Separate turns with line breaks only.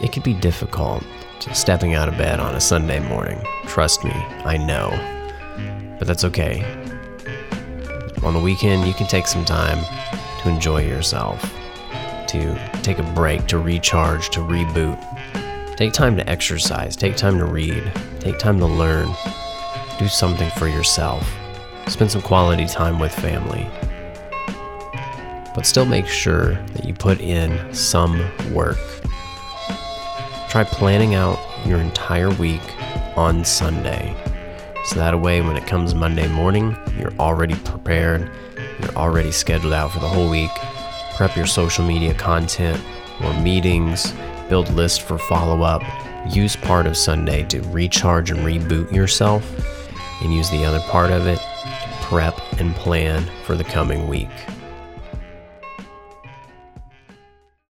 It can be difficult stepping out of bed on a Sunday morning. Trust me, I know. But that's okay. On the weekend, you can take some time to enjoy yourself, to take a break, to recharge, to reboot. Take time to exercise, take time to read, take time to learn. Do something for yourself. Spend some quality time with family. But still make sure that you put in some work. Try planning out your entire week on Sunday. So that way, when it comes Monday morning, you're already prepared, you're already scheduled out for the whole week. Prep your social media content or meetings, build lists for follow up. Use part of Sunday to recharge and reboot yourself, and use the other part of it to prep and plan for the coming week.